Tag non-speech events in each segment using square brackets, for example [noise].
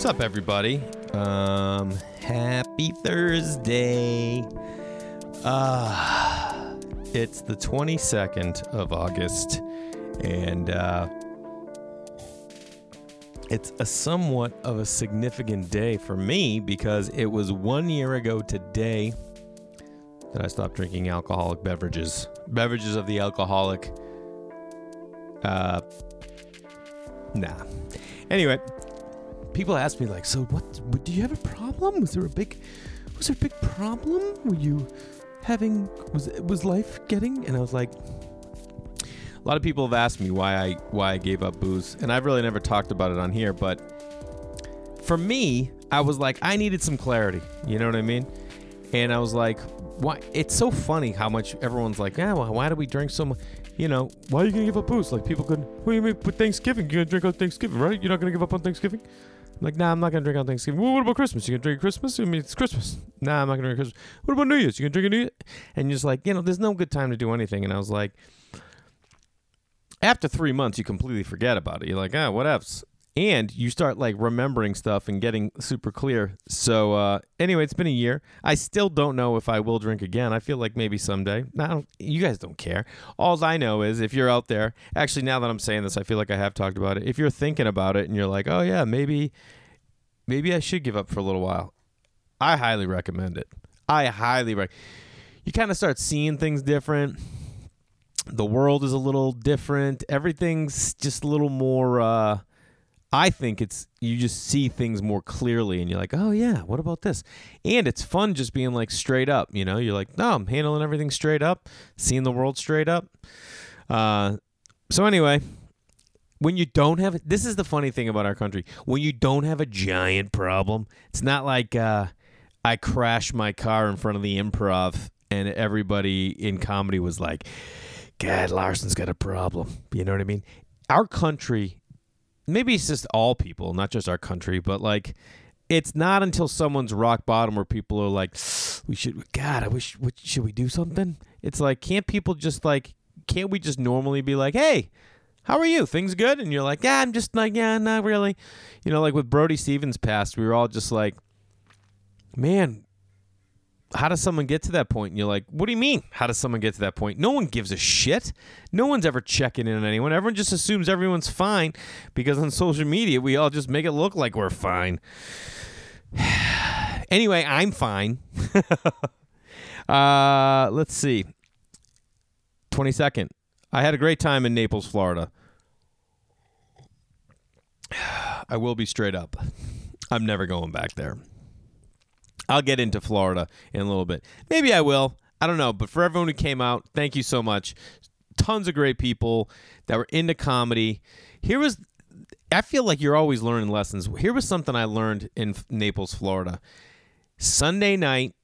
What's up, everybody? Um, happy Thursday. Uh, it's the 22nd of August, and uh, it's a somewhat of a significant day for me because it was one year ago today that I stopped drinking alcoholic beverages. Beverages of the alcoholic. Uh, nah. Anyway, people ask me like, so what? Do you have a problem? Was there a big, was there a big problem? Were you having was was life getting? And I was like, a lot of people have asked me why I why I gave up booze, and I've really never talked about it on here. But for me, I was like, I needed some clarity. You know what I mean? And I was like, why? It's so funny how much everyone's like, yeah, well, why do we drink so much? You know, why are you gonna give up booze? Like people could, what do you mean? But Thanksgiving, you're gonna drink on Thanksgiving, right? You're not gonna give up on Thanksgiving. Like, nah, I'm not gonna drink on Thanksgiving. Well, what about Christmas? You gonna drink Christmas? I mean, it's Christmas. Nah, I'm not gonna drink Christmas. What about New Year's? You gonna drink a New Year? And you're just like, you know, there's no good time to do anything. And I was like, after three months, you completely forget about it. You're like, ah, what else? And you start like remembering stuff and getting super clear. So uh, anyway, it's been a year. I still don't know if I will drink again. I feel like maybe someday. No, you guys don't care. All I know is if you're out there. Actually, now that I'm saying this, I feel like I have talked about it. If you're thinking about it and you're like, oh yeah, maybe, maybe I should give up for a little while. I highly recommend it. I highly recommend. You kind of start seeing things different the world is a little different. Everything's just a little more. Uh, I think it's you just see things more clearly, and you're like, oh yeah, what about this? And it's fun just being like straight up. You know, you're like, no, I'm handling everything straight up, seeing the world straight up. Uh, so anyway, when you don't have this is the funny thing about our country. When you don't have a giant problem, it's not like uh, I crashed my car in front of the improv, and everybody in comedy was like. God, Larson's got a problem. You know what I mean? Our country, maybe it's just all people, not just our country, but like, it's not until someone's rock bottom where people are like, we should, God, I wish, should we do something? It's like, can't people just like, can't we just normally be like, hey, how are you? Things good? And you're like, yeah, I'm just like, yeah, not really. You know, like with Brody Stevens passed, we were all just like, man, how does someone get to that point? And you're like, what do you mean? How does someone get to that point? No one gives a shit. No one's ever checking in on anyone. Everyone just assumes everyone's fine because on social media, we all just make it look like we're fine. [sighs] anyway, I'm fine. [laughs] uh, let's see. 22nd. I had a great time in Naples, Florida. [sighs] I will be straight up. I'm never going back there. I'll get into Florida in a little bit. Maybe I will. I don't know. But for everyone who came out, thank you so much. Tons of great people that were into comedy. Here was, I feel like you're always learning lessons. Here was something I learned in Naples, Florida. Sunday night,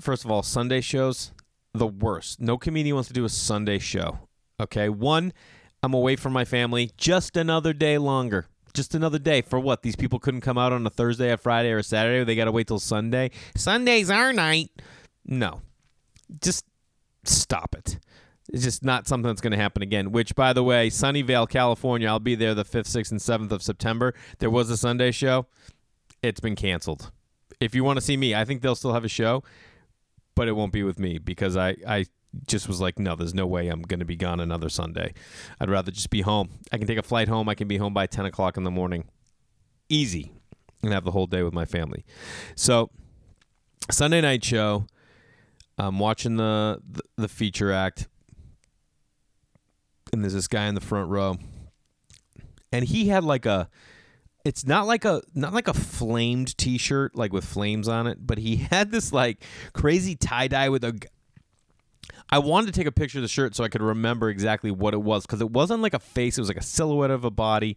first of all, Sunday shows, the worst. No comedian wants to do a Sunday show. Okay. One, I'm away from my family just another day longer. Just another day for what? These people couldn't come out on a Thursday, a Friday, or a Saturday. They got to wait till Sunday. Sunday's our night. No, just stop it. It's just not something that's going to happen again. Which, by the way, Sunnyvale, California, I'll be there the 5th, 6th, and 7th of September. There was a Sunday show. It's been canceled. If you want to see me, I think they'll still have a show, but it won't be with me because I, I just was like, no, there's no way I'm going to be gone another Sunday. I'd rather just be home. I can take a flight home. I can be home by 10 o'clock in the morning. Easy. And have the whole day with my family. So, Sunday night show. I'm watching the, the, the feature act. And there's this guy in the front row. And he had like a it's not like a not like a flamed t-shirt like with flames on it, but he [laughs] had this like crazy tie-dye with a I wanted to take a picture of the shirt so I could remember exactly what it was because it wasn't like a face; it was like a silhouette of a body.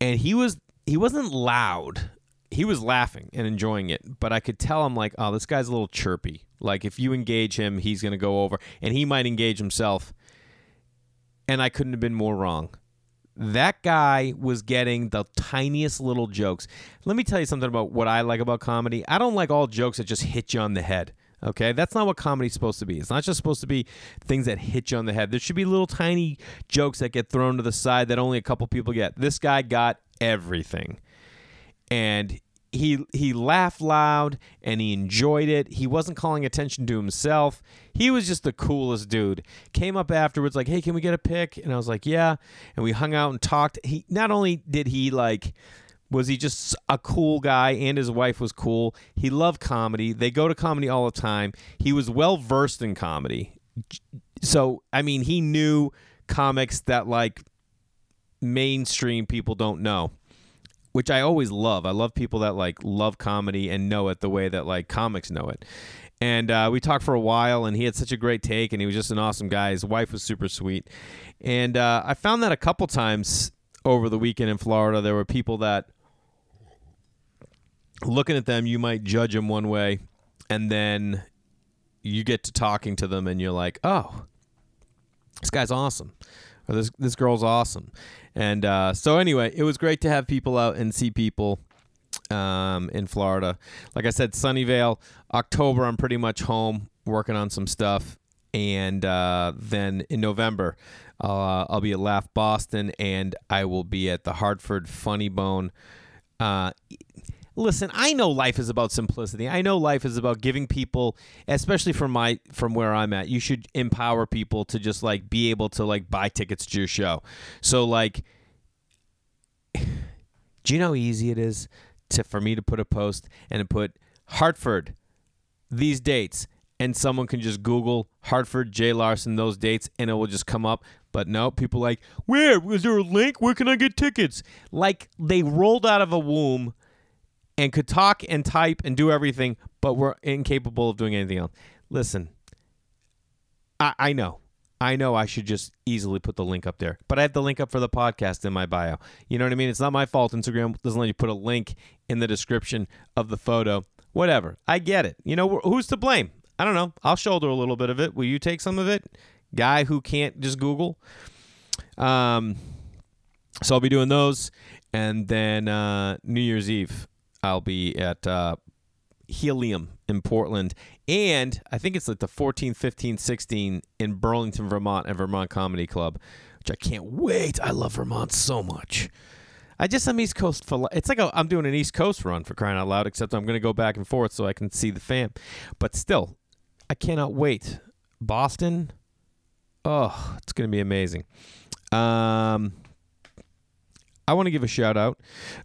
And he was he wasn't loud. He was laughing and enjoying it, but I could tell I'm like, oh, this guy's a little chirpy. Like if you engage him, he's gonna go over, and he might engage himself. And I couldn't have been more wrong. That guy was getting the tiniest little jokes. Let me tell you something about what I like about comedy. I don't like all jokes that just hit you on the head. Okay, that's not what comedy's supposed to be. It's not just supposed to be things that hit you on the head. There should be little tiny jokes that get thrown to the side that only a couple people get. This guy got everything. and he he laughed loud and he enjoyed it. He wasn't calling attention to himself. He was just the coolest dude. Came up afterwards like, "Hey, can we get a pic?" And I was like, "Yeah." And we hung out and talked. He not only did he like was he just a cool guy and his wife was cool. He loved comedy. They go to comedy all the time. He was well versed in comedy. So, I mean, he knew comics that like mainstream people don't know which I always love. I love people that like love comedy and know it the way that like comics know it. And uh, we talked for a while, and he had such a great take, and he was just an awesome guy. His wife was super sweet, and uh, I found that a couple times over the weekend in Florida, there were people that looking at them, you might judge them one way, and then you get to talking to them, and you're like, oh, this guy's awesome or this this girl's awesome. And uh, so anyway, it was great to have people out and see people um, in Florida. Like I said, Sunnyvale, October, I'm pretty much home working on some stuff. And uh, then in November, uh, I'll be at Laugh Boston and I will be at the Hartford Funny Bone. Uh, listen, I know life is about simplicity. I know life is about giving people, especially from my from where I'm at. You should empower people to just like be able to like buy tickets to your show. So like [sighs] do you know how easy it is to for me to put a post and to put Hartford these dates and someone can just Google Hartford Jay Larson those dates and it will just come up. But no, people like, where is there a link? Where can I get tickets? Like they rolled out of a womb and could talk and type and do everything, but were incapable of doing anything else. Listen, I, I know. I know I should just easily put the link up there, but I have the link up for the podcast in my bio. You know what I mean? It's not my fault. Instagram doesn't let you put a link in the description of the photo. Whatever. I get it. You know, who's to blame? I don't know. I'll shoulder a little bit of it. Will you take some of it? Guy who can't just Google. Um, so I'll be doing those. And then uh, New Year's Eve, I'll be at uh, Helium in Portland. And I think it's like the 14, 15, 16 in Burlington, Vermont at Vermont Comedy Club, which I can't wait. I love Vermont so much. I just am East Coast for it's like i am doing an East Coast run for crying out loud. Except I'm going to go back and forth so I can see the fam. But still, I cannot wait. Boston, oh, it's going to be amazing. Um, I want to give a shout out.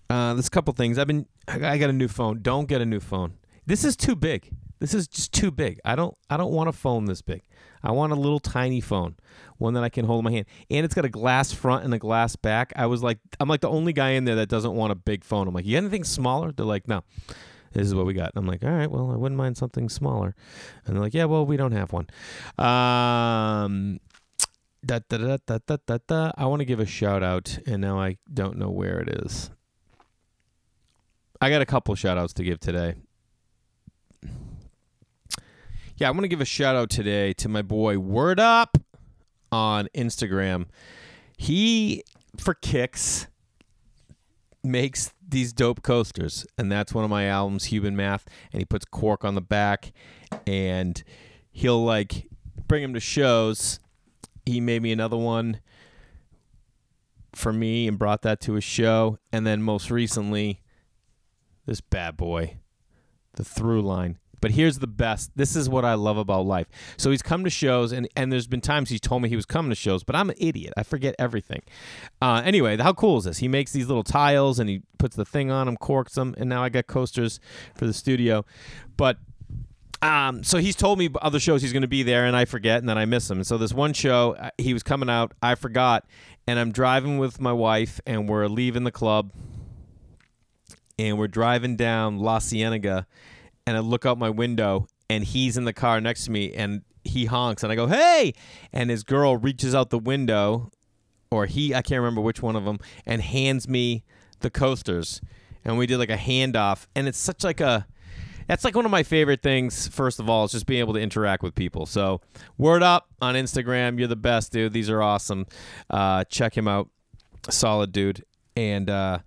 Uh, there's a couple things. I've been. I got a new phone. Don't get a new phone. This is too big. This is just too big. I don't. I don't want a phone this big. I want a little tiny phone, one that I can hold in my hand, and it's got a glass front and a glass back. I was like, I'm like the only guy in there that doesn't want a big phone. I'm like, you got anything smaller? They're like, no. This is what we got. I'm like, all right, well, I wouldn't mind something smaller. And they're like, yeah, well, we don't have one. Um, Da, da, da, da, da, da, da. I want to give a shout out, and now I don't know where it is. I got a couple shout outs to give today. Yeah, I want to give a shout out today to my boy Word Up on Instagram. He, for kicks, makes these dope coasters, and that's one of my albums, Human Math. And he puts cork on the back, and he'll like bring him to shows he made me another one for me and brought that to a show. And then most recently, this bad boy, the through line. But here's the best. This is what I love about life. So he's come to shows, and, and there's been times he's told me he was coming to shows, but I'm an idiot. I forget everything. Uh, anyway, how cool is this? He makes these little tiles and he puts the thing on them, corks them, and now I got coasters for the studio. But um, so he's told me other shows he's going to be there, and I forget, and then I miss him. And so this one show uh, he was coming out, I forgot, and I'm driving with my wife, and we're leaving the club, and we're driving down La Cienega, and I look out my window, and he's in the car next to me, and he honks, and I go, "Hey!" And his girl reaches out the window, or he, I can't remember which one of them, and hands me the coasters, and we did like a handoff, and it's such like a that's like one of my favorite things. First of all, is just being able to interact with people. So, word up on Instagram. You're the best, dude. These are awesome. Uh, check him out. Solid dude. And uh,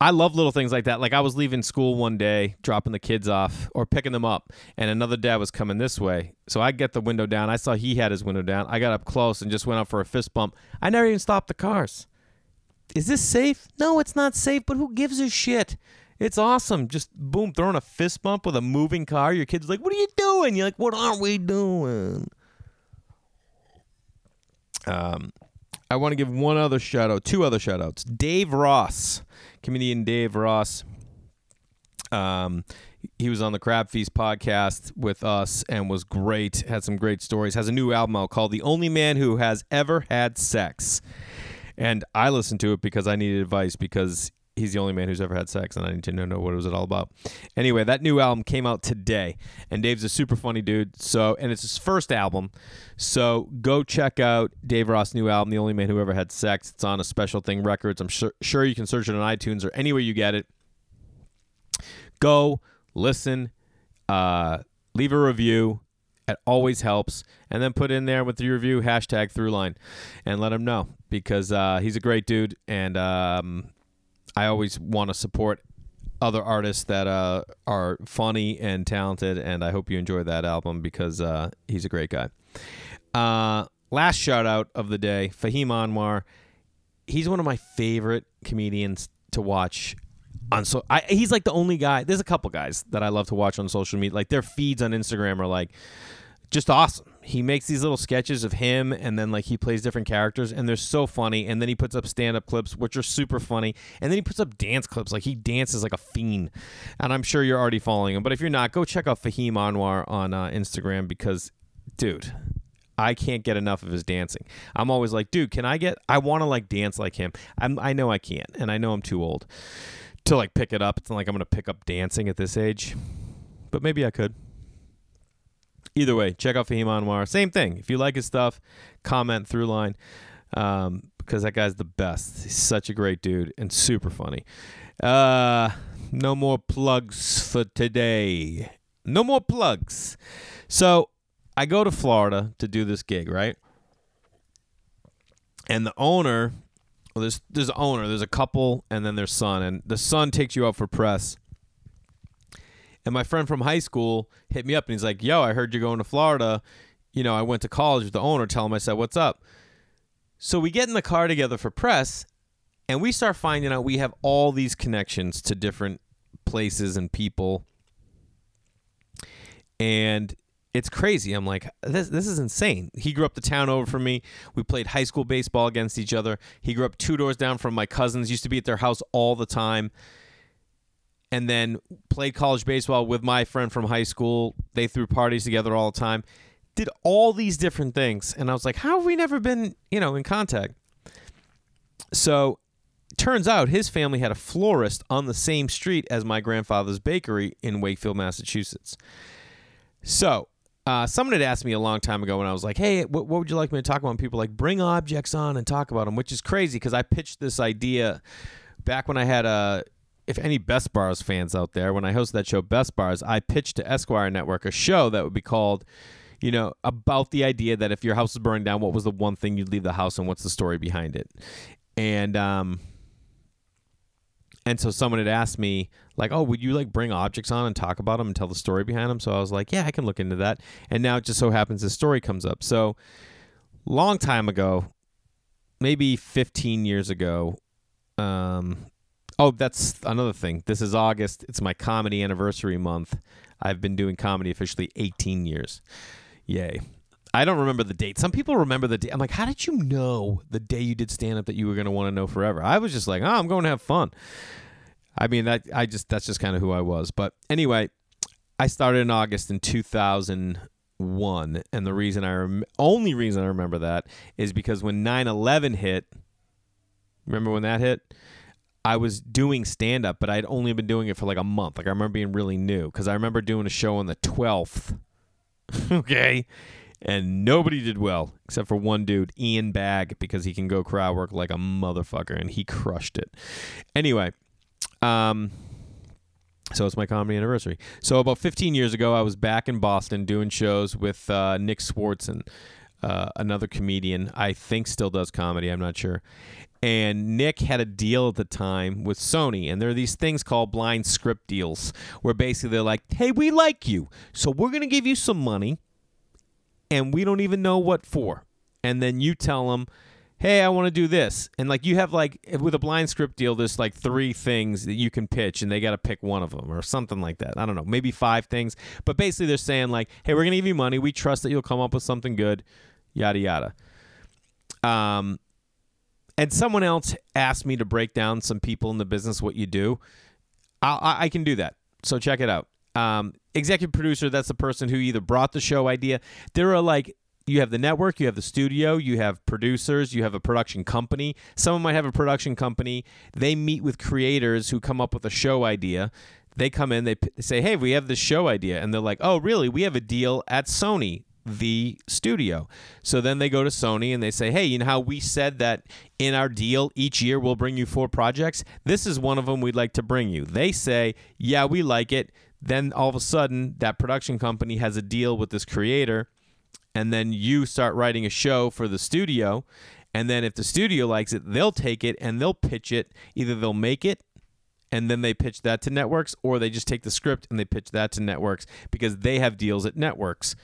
I love little things like that. Like I was leaving school one day, dropping the kids off or picking them up, and another dad was coming this way. So I get the window down. I saw he had his window down. I got up close and just went up for a fist bump. I never even stopped the cars is this safe? No, it's not safe, but who gives a shit? It's awesome. Just boom, throwing a fist bump with a moving car. Your kid's like, What are you doing? You're like, What aren't we doing? Um, I want to give one other shout out, two other shout outs. Dave Ross, comedian Dave Ross. Um, he was on the Crab Feast podcast with us and was great. Had some great stories. Has a new album out called "The Only Man Who Has Ever Had Sex," and I listened to it because I needed advice because he's the only man who's ever had sex, and I need to know what it was all about. Anyway, that new album came out today, and Dave's a super funny dude. So, and it's his first album, so go check out Dave Ross' new album, "The Only Man Who Ever Had Sex." It's on a Special Thing Records. I'm sure sure you can search it on iTunes or anywhere you get it. Go listen, uh, leave a review. It always helps. And then put in there with your review hashtag Throughline and let him know because uh, he's a great dude. And um, I always want to support other artists that uh, are funny and talented. And I hope you enjoy that album because uh, he's a great guy. Uh, last shout out of the day Fahim Anwar. He's one of my favorite comedians to watch on so I, he's like the only guy. There's a couple guys that I love to watch on social media. Like their feeds on Instagram are like just awesome. He makes these little sketches of him and then like he plays different characters and they're so funny. And then he puts up stand up clips which are super funny. And then he puts up dance clips like he dances like a fiend. And I'm sure you're already following him. But if you're not, go check out Fahim Anwar on uh, Instagram because, dude. I can't get enough of his dancing. I'm always like, dude, can I get? I want to like dance like him. I'm, I know I can't, and I know I'm too old to like pick it up. It's not like I'm gonna pick up dancing at this age, but maybe I could. Either way, check out Fahim Anwar. Same thing. If you like his stuff, comment Throughline um, because that guy's the best. He's such a great dude and super funny. Uh, no more plugs for today. No more plugs. So I go to Florida to do this gig, right? And the owner well, there's there's an owner, there's a couple, and then their son, and the son takes you out for press. And my friend from high school hit me up and he's like, "Yo, I heard you're going to Florida. You know, I went to college with the owner. Tell him I said, what's up?" So we get in the car together for press, and we start finding out we have all these connections to different places and people. And it's crazy. I'm like, this this is insane. He grew up the town over from me. We played high school baseball against each other. He grew up two doors down from my cousins. Used to be at their house all the time. And then played college baseball with my friend from high school. They threw parties together all the time. Did all these different things, and I was like, how have we never been, you know, in contact? So, turns out his family had a florist on the same street as my grandfather's bakery in Wakefield, Massachusetts. So uh, someone had asked me a long time ago when I was like, "Hey, what, what would you like me to talk about?" And people like bring objects on and talk about them, which is crazy because I pitched this idea back when I had a. If any Best Bars fans out there, when I hosted that show Best Bars, I pitched to Esquire Network a show that would be called, you know, about the idea that if your house is burning down, what was the one thing you'd leave the house and what's the story behind it? And um, and so someone had asked me, like, oh, would you like bring objects on and talk about them and tell the story behind them? So I was like, yeah, I can look into that. And now it just so happens this story comes up. So long time ago, maybe 15 years ago, um, oh, that's another thing. This is August. It's my comedy anniversary month. I've been doing comedy officially 18 years. Yay. I don't remember the date. Some people remember the date. I'm like, how did you know the day you did stand up that you were going to want to know forever? I was just like, oh, I'm going to have fun. I mean, that I just that's just kind of who I was. But anyway, I started in August in 2001, and the reason I rem- only reason I remember that is because when 9/11 hit, remember when that hit? I was doing stand up, but I'd only been doing it for like a month. Like I remember being really new because I remember doing a show on the 12th. [laughs] okay and nobody did well except for one dude, Ian Bagg, because he can go crowd work like a motherfucker, and he crushed it. Anyway, um, so it's my comedy anniversary. So about 15 years ago, I was back in Boston doing shows with uh, Nick Swardson, uh, another comedian. I think still does comedy. I'm not sure. And Nick had a deal at the time with Sony, and there are these things called blind script deals, where basically they're like, "Hey, we like you, so we're gonna give you some money." and we don't even know what for. And then you tell them, hey, I want to do this. And like you have like with a blind script deal, there's like three things that you can pitch and they got to pick one of them or something like that. I don't know, maybe five things. But basically they're saying like, hey, we're going to give you money. We trust that you'll come up with something good, yada, yada. Um, and someone else asked me to break down some people in the business, what you do. I, I can do that. So check it out. Um, executive producer, that's the person who either brought the show idea. There are like you have the network, you have the studio, you have producers, you have a production company. Someone might have a production company. They meet with creators who come up with a show idea. They come in, they p- say, "Hey, we have this show idea," and they're like, "Oh, really? We have a deal at Sony." The studio. So then they go to Sony and they say, "Hey, you know how we said that in our deal each year we'll bring you four projects? This is one of them we'd like to bring you." They say, "Yeah, we like it." Then all of a sudden, that production company has a deal with this creator and then you start writing a show for the studio and then if the studio likes it they'll take it and they'll pitch it either they'll make it and then they pitch that to networks or they just take the script and they pitch that to networks because they have deals at networks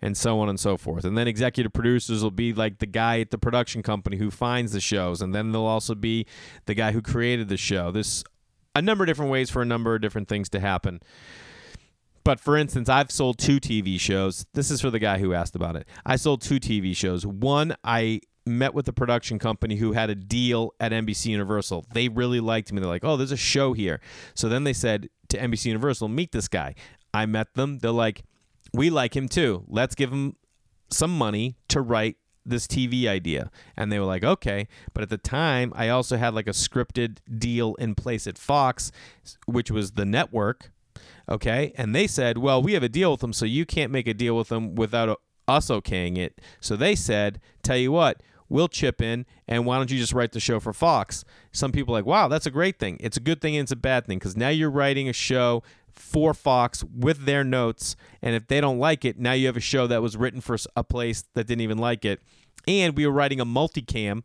and so on and so forth and then executive producers will be like the guy at the production company who finds the shows and then they'll also be the guy who created the show there's a number of different ways for a number of different things to happen but for instance, I've sold two TV shows. This is for the guy who asked about it. I sold two TV shows. One, I met with a production company who had a deal at NBC Universal. They really liked me. They're like, oh, there's a show here. So then they said to NBC Universal, meet this guy. I met them. They're like, we like him too. Let's give him some money to write this TV idea. And they were like, okay. But at the time, I also had like a scripted deal in place at Fox, which was the network Okay. And they said, well, we have a deal with them, so you can't make a deal with them without uh, us okaying it. So they said, tell you what, we'll chip in and why don't you just write the show for Fox? Some people like, wow, that's a great thing. It's a good thing and it's a bad thing because now you're writing a show for Fox with their notes. And if they don't like it, now you have a show that was written for a place that didn't even like it. And we were writing a multicam,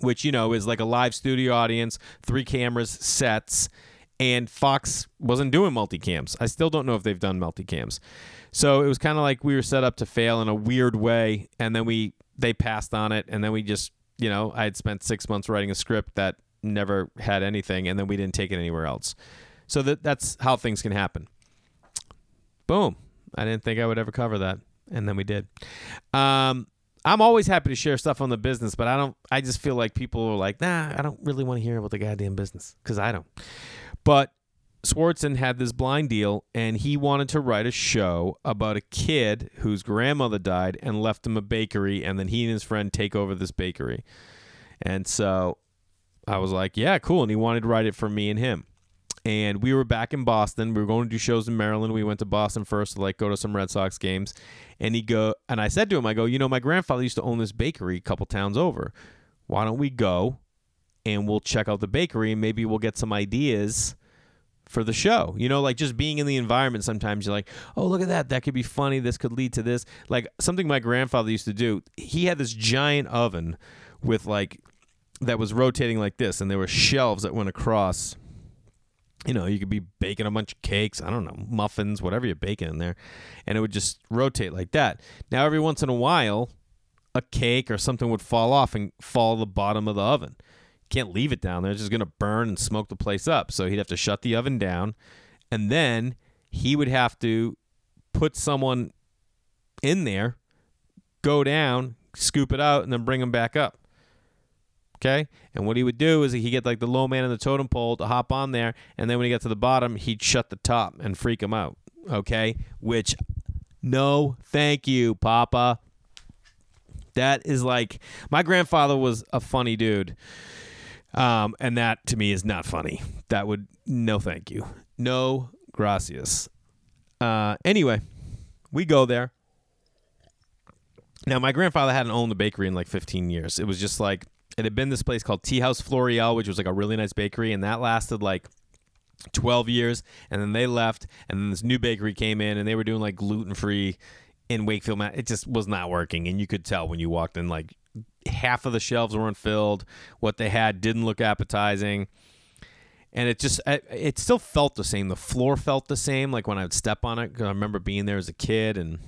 which, you know, is like a live studio audience, three cameras, sets and Fox wasn't doing multicams. I still don't know if they've done multicams. So it was kind of like we were set up to fail in a weird way, and then we they passed on it, and then we just you know I had spent six months writing a script that never had anything, and then we didn't take it anywhere else. So that that's how things can happen. Boom! I didn't think I would ever cover that, and then we did. Um, I'm always happy to share stuff on the business, but I don't. I just feel like people are like, nah, I don't really want to hear about the goddamn business because I don't. But Swardson had this blind deal, and he wanted to write a show about a kid whose grandmother died and left him a bakery, and then he and his friend take over this bakery. And so I was like, yeah, cool. And he wanted to write it for me and him. And we were back in Boston. We were going to do shows in Maryland. We went to Boston first to like go to some Red Sox games. And he go and I said to him, I go, you know, my grandfather used to own this bakery a couple towns over. Why don't we go and we'll check out the bakery and maybe we'll get some ideas for the show. You know, like just being in the environment sometimes you're like, "Oh, look at that. That could be funny. This could lead to this." Like something my grandfather used to do. He had this giant oven with like that was rotating like this and there were shelves that went across you know, you could be baking a bunch of cakes, I don't know, muffins, whatever you're baking in there, and it would just rotate like that. Now, every once in a while, a cake or something would fall off and fall the bottom of the oven can't leave it down there. It's just going to burn and smoke the place up. So he'd have to shut the oven down. And then he would have to put someone in there, go down, scoop it out, and then bring them back up. Okay? And what he would do is he'd get like the low man in the totem pole to hop on there. And then when he got to the bottom, he'd shut the top and freak him out. Okay? Which, no, thank you, Papa. That is like, my grandfather was a funny dude. Um, and that to me is not funny. That would no thank you. No gracias. Uh, anyway, we go there. Now my grandfather hadn't owned the bakery in like 15 years. It was just like it had been this place called Tea House Floreal, which was like a really nice bakery, and that lasted like 12 years. And then they left, and then this new bakery came in, and they were doing like gluten free in Wakefield. It just was not working, and you could tell when you walked in. Like half of the shelves weren't filled. What they had didn't look appetizing. And it just, it still felt the same. The floor felt the same, like when I would step on it. I remember being there as a kid. And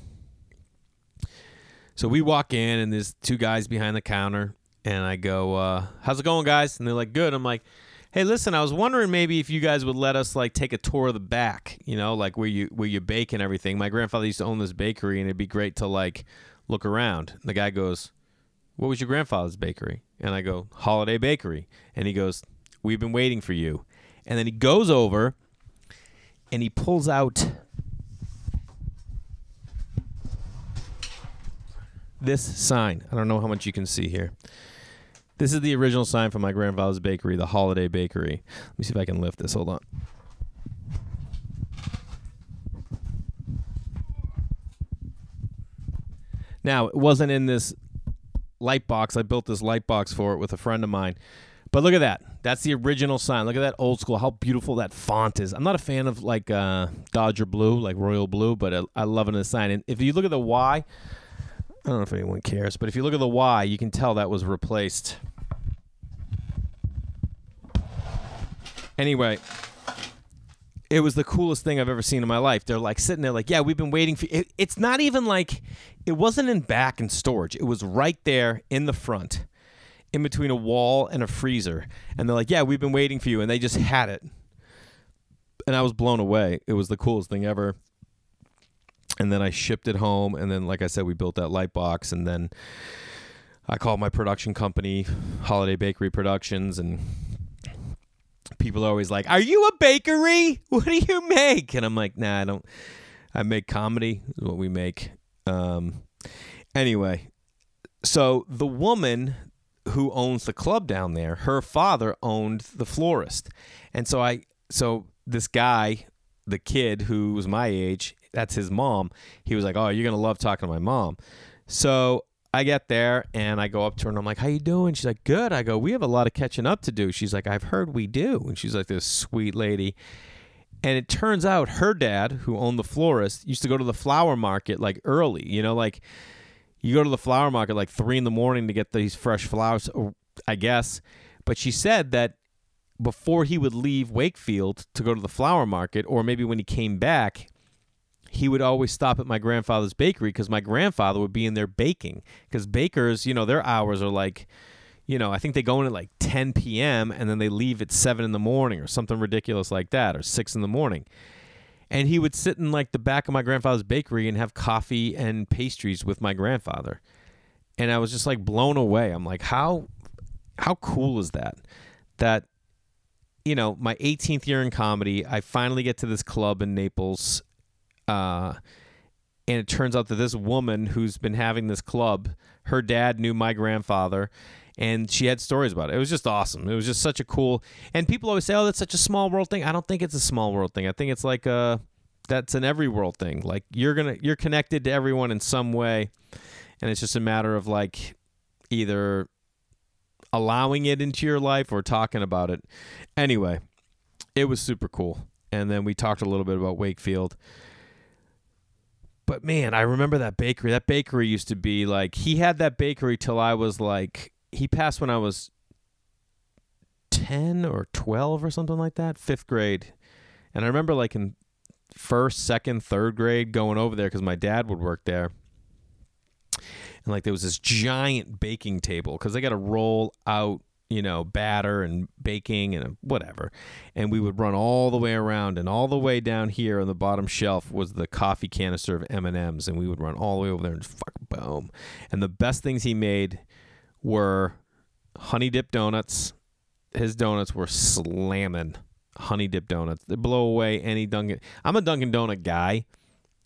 so we walk in, and there's two guys behind the counter. And I go, uh, "How's it going, guys?" And they're like, "Good." I'm like, "Hey, listen, I was wondering maybe if you guys would let us like take a tour of the back, you know, like where you where you bake and everything. My grandfather used to own this bakery, and it'd be great to like look around." And the guy goes, "What was your grandfather's bakery?" And I go, "Holiday Bakery." And he goes, "We've been waiting for you." And then he goes over and he pulls out this sign. I don't know how much you can see here. This is the original sign from my grandfather's bakery, the Holiday Bakery. Let me see if I can lift this. Hold on. Now, it wasn't in this light box. I built this light box for it with a friend of mine. But look at that. That's the original sign. Look at that old school. How beautiful that font is. I'm not a fan of like uh, Dodger blue, like royal blue, but I, I love it in the sign. And if you look at the Y, I don't know if anyone cares, but if you look at the Y, you can tell that was replaced. Anyway, it was the coolest thing I've ever seen in my life. They're like sitting there, like, yeah, we've been waiting for. It, it's not even like it wasn't in back and storage. It was right there in the front, in between a wall and a freezer. And they're like, yeah, we've been waiting for you, and they just had it. And I was blown away. It was the coolest thing ever. And then I shipped it home, and then, like I said, we built that light box, and then I called my production company, Holiday Bakery Productions, and people are always like, "Are you a bakery? [laughs] What do you make?" And I'm like, "Nah, I don't. I make comedy. Is what we make." Um, anyway, so the woman who owns the club down there, her father owned the florist, and so I, so this guy, the kid who was my age, that's his mom. He was like, "Oh, you're gonna love talking to my mom." So I get there and I go up to her and I'm like, "How you doing?" She's like, "Good." I go, "We have a lot of catching up to do." She's like, "I've heard we do," and she's like this sweet lady. And it turns out her dad, who owned the florist, used to go to the flower market like early. You know, like you go to the flower market like three in the morning to get these fresh flowers, uh, I guess. But she said that before he would leave Wakefield to go to the flower market, or maybe when he came back, he would always stop at my grandfather's bakery because my grandfather would be in there baking. Because bakers, you know, their hours are like, you know, I think they go in at like 10 p.m. and then they leave at 7 in the morning or something ridiculous like that, or 6 in the morning. And he would sit in like the back of my grandfather's bakery and have coffee and pastries with my grandfather. And I was just like blown away. I'm like, how how cool is that? That you know, my 18th year in comedy, I finally get to this club in Naples uh, and it turns out that this woman who's been having this club, her dad knew my grandfather, and she had stories about it. It was just awesome. It was just such a cool. And people always say, "Oh, that's such a small world thing." I don't think it's a small world thing. I think it's like a that's an every world thing. Like you're gonna you're connected to everyone in some way, and it's just a matter of like either allowing it into your life or talking about it. Anyway, it was super cool. And then we talked a little bit about Wakefield but man, I remember that bakery. That bakery used to be like he had that bakery till I was like he passed when I was 10 or 12 or something like that, 5th grade. And I remember like in first, second, third grade going over there cuz my dad would work there. And like there was this giant baking table cuz they got to roll out you know, batter and baking and whatever. And we would run all the way around and all the way down here on the bottom shelf was the coffee canister of M&Ms and we would run all the way over there and fuck boom. And the best things he made were honey dip donuts. His donuts were slamming honey dip donuts. They blow away any Dunkin'. I'm a Dunkin' Donut guy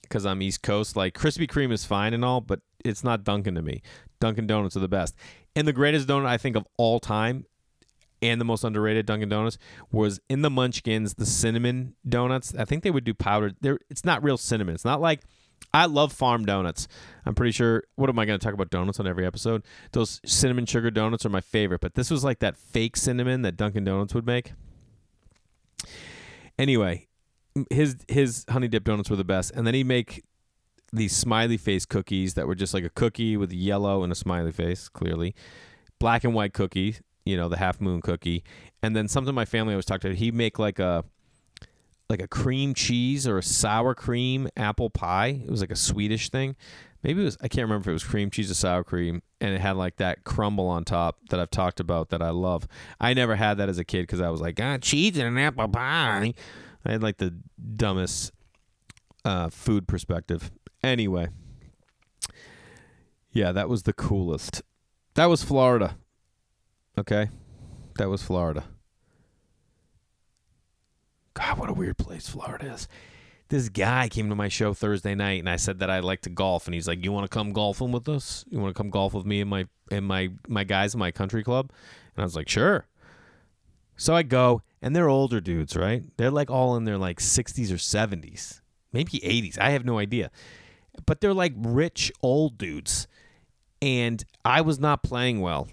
because I'm East Coast. Like Krispy Kreme is fine and all, but it's not Dunkin' to me. Dunkin' Donuts are the best. And the greatest donut I think of all time and the most underrated Dunkin' Donuts was in the Munchkins, the cinnamon donuts. I think they would do powdered. There, it's not real cinnamon. It's not like I love farm donuts. I'm pretty sure. What am I going to talk about donuts on every episode? Those cinnamon sugar donuts are my favorite. But this was like that fake cinnamon that Dunkin' Donuts would make. Anyway, his his honey dip donuts were the best, and then he'd make these smiley face cookies that were just like a cookie with a yellow and a smiley face, clearly. Black and white cookie, you know, the half moon cookie. And then something my family always talked about, he'd make like a like a cream cheese or a sour cream apple pie. It was like a Swedish thing. Maybe it was I can't remember if it was cream cheese or sour cream, and it had like that crumble on top that I've talked about that I love. I never had that as a kid because I was like, ah, cheese and an apple pie. I had like the dumbest uh, food perspective. Anyway, yeah, that was the coolest. That was Florida. Okay, that was Florida. God, what a weird place Florida is. This guy came to my show Thursday night, and I said that I like to golf, and he's like, "You want to come golfing with us? You want to come golf with me and my and my my guys in my country club?" And I was like, "Sure." So I go, and they're older dudes, right? They're like all in their like 60s or 70s, maybe 80s. I have no idea, but they're like rich old dudes, and I was not playing well.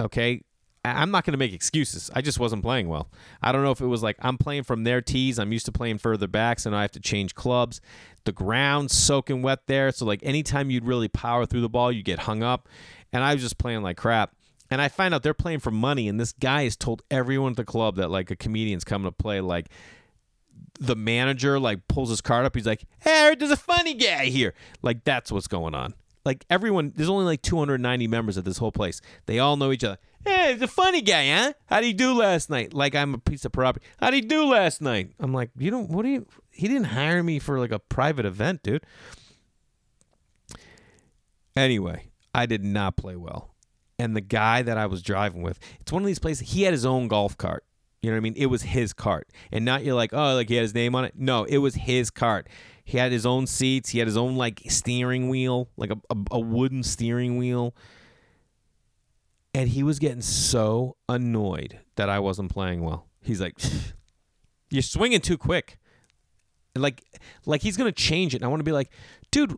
Okay, I'm not going to make excuses. I just wasn't playing well. I don't know if it was like I'm playing from their tees. I'm used to playing further back, so now I have to change clubs. The ground's soaking wet there, so like anytime you'd really power through the ball, you get hung up. And I was just playing like crap. And I find out they're playing for money, and this guy has told everyone at the club that like a comedian's coming to play. Like the manager like pulls his card up. He's like, "Hey, there's a funny guy here." Like that's what's going on. Like everyone, there's only like 290 members of this whole place. They all know each other. Hey, the funny guy, huh? How'd he do last night? Like I'm a piece of property. How'd he do last night? I'm like, you don't. What do you? He didn't hire me for like a private event, dude. Anyway, I did not play well, and the guy that I was driving with, it's one of these places. He had his own golf cart. You know what I mean? It was his cart, and not you're like, oh, like he had his name on it. No, it was his cart. He had his own seats. He had his own like steering wheel, like a, a, a wooden steering wheel. And he was getting so annoyed that I wasn't playing well. He's like, "You're swinging too quick." Like, like he's gonna change it. And I want to be like, dude,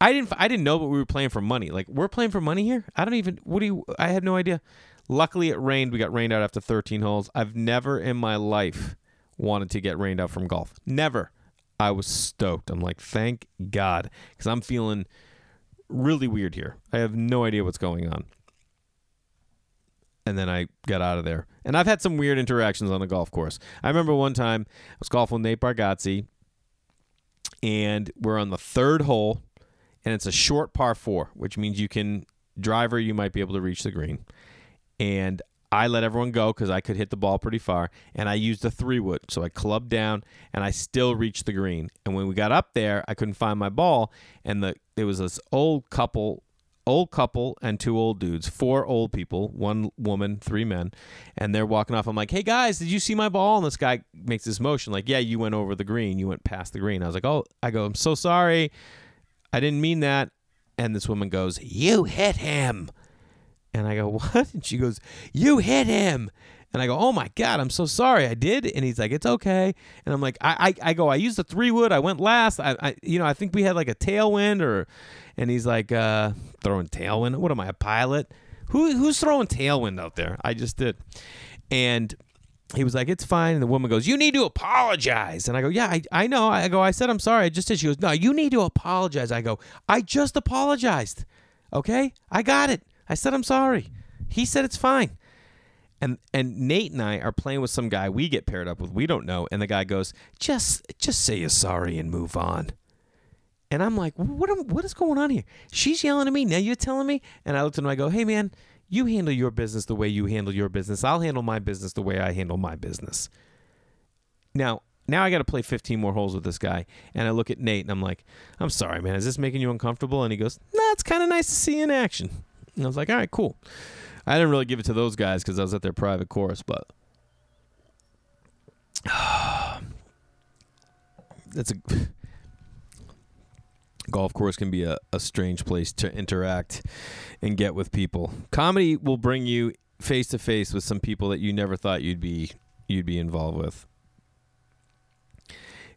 I didn't, I didn't know, but we were playing for money. Like, we're playing for money here. I don't even. What do you? I had no idea. Luckily, it rained. We got rained out after 13 holes. I've never in my life wanted to get rained out from golf. Never. I was stoked. I'm like, thank God, because I'm feeling really weird here. I have no idea what's going on. And then I got out of there. And I've had some weird interactions on the golf course. I remember one time I was golfing with Nate Bargatze, and we're on the third hole, and it's a short par four, which means you can driver, you might be able to reach the green. And I let everyone go because I could hit the ball pretty far, and I used a three wood. So I clubbed down, and I still reached the green. And when we got up there, I couldn't find my ball, and the there was this old couple, old couple, and two old dudes, four old people, one woman, three men, and they're walking off. I'm like, "Hey guys, did you see my ball?" And this guy makes this motion, like, "Yeah, you went over the green. You went past the green." I was like, "Oh," I go, "I'm so sorry, I didn't mean that." And this woman goes, "You hit him." And I go, [laughs] What? And she goes, You hit him. And I go, Oh my God, I'm so sorry. I did. And he's like, It's okay. And I'm like, I I, I go, I used the three wood. I went last. I, I you know, I think we had like a tailwind or and he's like, uh, throwing tailwind. What am I, a pilot? Who who's throwing tailwind out there? I just did. And he was like, It's fine. And the woman goes, You need to apologize. And I go, Yeah, I, I know. I go, I said I'm sorry. I just did. She goes, No, you need to apologize. I go, I just apologized. Okay? I got it. I said I'm sorry. He said it's fine. And and Nate and I are playing with some guy we get paired up with. We don't know. And the guy goes, "Just just say you're sorry and move on." And I'm like, "What am, what is going on here?" She's yelling at me. Now you're telling me. And I looked at him. I go, "Hey man, you handle your business the way you handle your business. I'll handle my business the way I handle my business." Now, now I got to play 15 more holes with this guy. And I look at Nate and I'm like, I'm sorry, man. Is this making you uncomfortable? And he goes, Nah, it's kind of nice to see you in action. And I was like, all right, cool. I didn't really give it to those guys because I was at their private course, but [sighs] that's a [sighs] golf course can be a, a strange place to interact and get with people. Comedy will bring you face to face with some people that you never thought you'd be you'd be involved with.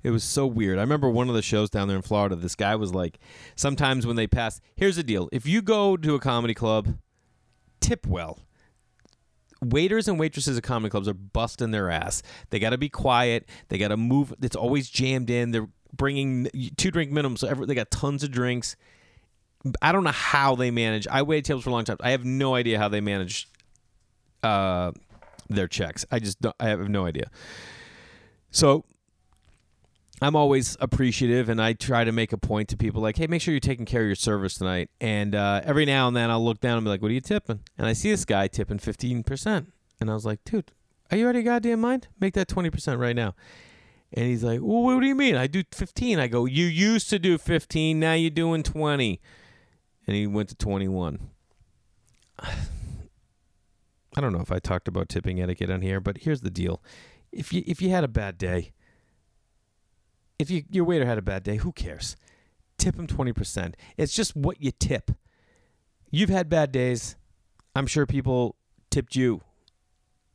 It was so weird. I remember one of the shows down there in Florida. This guy was like, sometimes when they pass, here's the deal: if you go to a comedy club, tip well. Waiters and waitresses at comedy clubs are busting their ass. They got to be quiet. They got to move. It's always jammed in. They're bringing two drink minimum, so every, they got tons of drinks. I don't know how they manage. I waited tables for a long time. I have no idea how they manage uh, their checks. I just don't, I have no idea. So I'm always appreciative, and I try to make a point to people like, "Hey, make sure you're taking care of your service tonight." And uh, every now and then, I'll look down and be like, "What are you tipping?" And I see this guy tipping fifteen percent, and I was like, "Dude, are you out of goddamn mind? Make that twenty percent right now." And he's like, "Well, what do you mean? I do 15." I go, "You used to do 15, now you're doing 20." And he went to 21. [sighs] I don't know if I talked about tipping etiquette on here, but here's the deal. If you if you had a bad day, if you, your waiter had a bad day, who cares? Tip him 20%. It's just what you tip. You've had bad days. I'm sure people tipped you.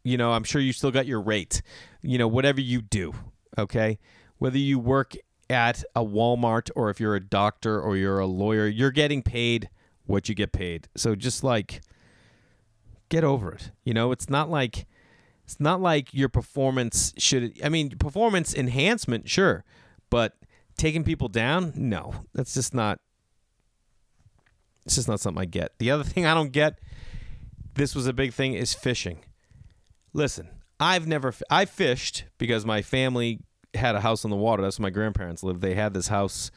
You know, I'm sure you still got your rate. You know, whatever you do, okay? Whether you work at a Walmart or if you're a doctor or you're a lawyer, you're getting paid what you get paid. So just like get over it. You know, it's not like it's not like your performance should I mean, performance enhancement, sure, but taking people down, no. That's just not it's just not something I get. The other [laughs] thing I don't get, this was a big thing, is fishing. Listen, I've never I fished because my family had a house on the water. That's where my grandparents lived. They had this house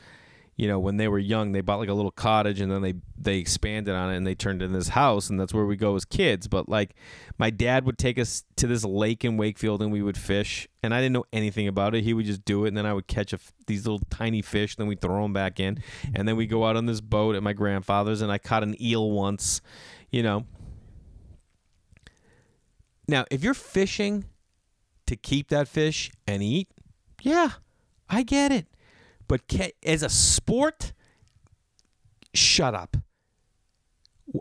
you know, when they were young, they bought like a little cottage and then they they expanded on it and they turned it into this house and that's where we go as kids. But like my dad would take us to this lake in Wakefield and we would fish and I didn't know anything about it. He would just do it and then I would catch a, these little tiny fish, and then we throw them back in and then we go out on this boat at my grandfather's and I caught an eel once, you know. Now, if you're fishing to keep that fish and eat, yeah, I get it. But as a sport, shut up.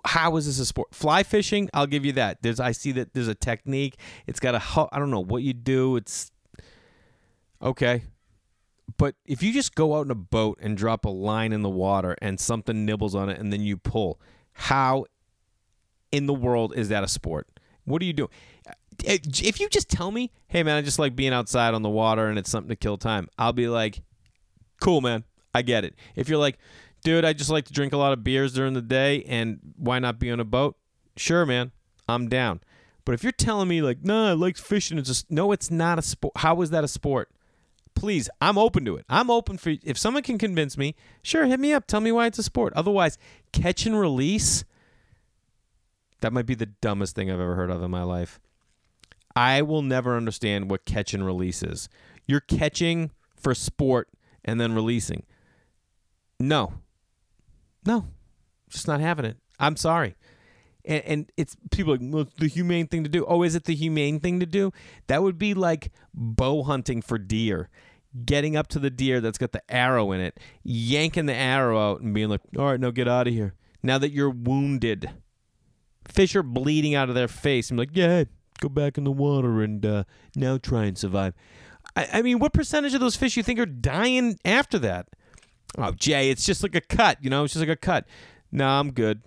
How is this a sport? Fly fishing, I'll give you that. There's I see that there's a technique. It's got a I don't know what you do. It's okay. But if you just go out in a boat and drop a line in the water and something nibbles on it and then you pull, how in the world is that a sport? What are you doing? Eh, if you just tell me, hey man, I just like being outside on the water and it's something to kill time, I'll be like, cool, man. I get it. If you're like, dude, I just like to drink a lot of beers during the day and why not be on a boat? Sure, man. I'm down. But if you're telling me like, nah, I like fishing, it's just no, it's not a sport. How is that a sport? Please, I'm open to it. I'm open for if someone can convince me, sure, hit me up. Tell me why it's a sport. Otherwise, catch and release. That might be the dumbest thing I've ever heard of in my life. I will never understand what catch and release is. You're catching for sport and then releasing. No, no, just not having it. I'm sorry. And, and it's people like, well, the humane thing to do. Oh, is it the humane thing to do? That would be like bow hunting for deer, getting up to the deer that's got the arrow in it, yanking the arrow out, and being like, all right, now get out of here. Now that you're wounded, fish are bleeding out of their face. I'm like, yeah, go back in the water and uh, now try and survive. I, I mean, what percentage of those fish you think are dying after that? Oh, Jay, it's just like a cut. You know, it's just like a cut. No, I'm good.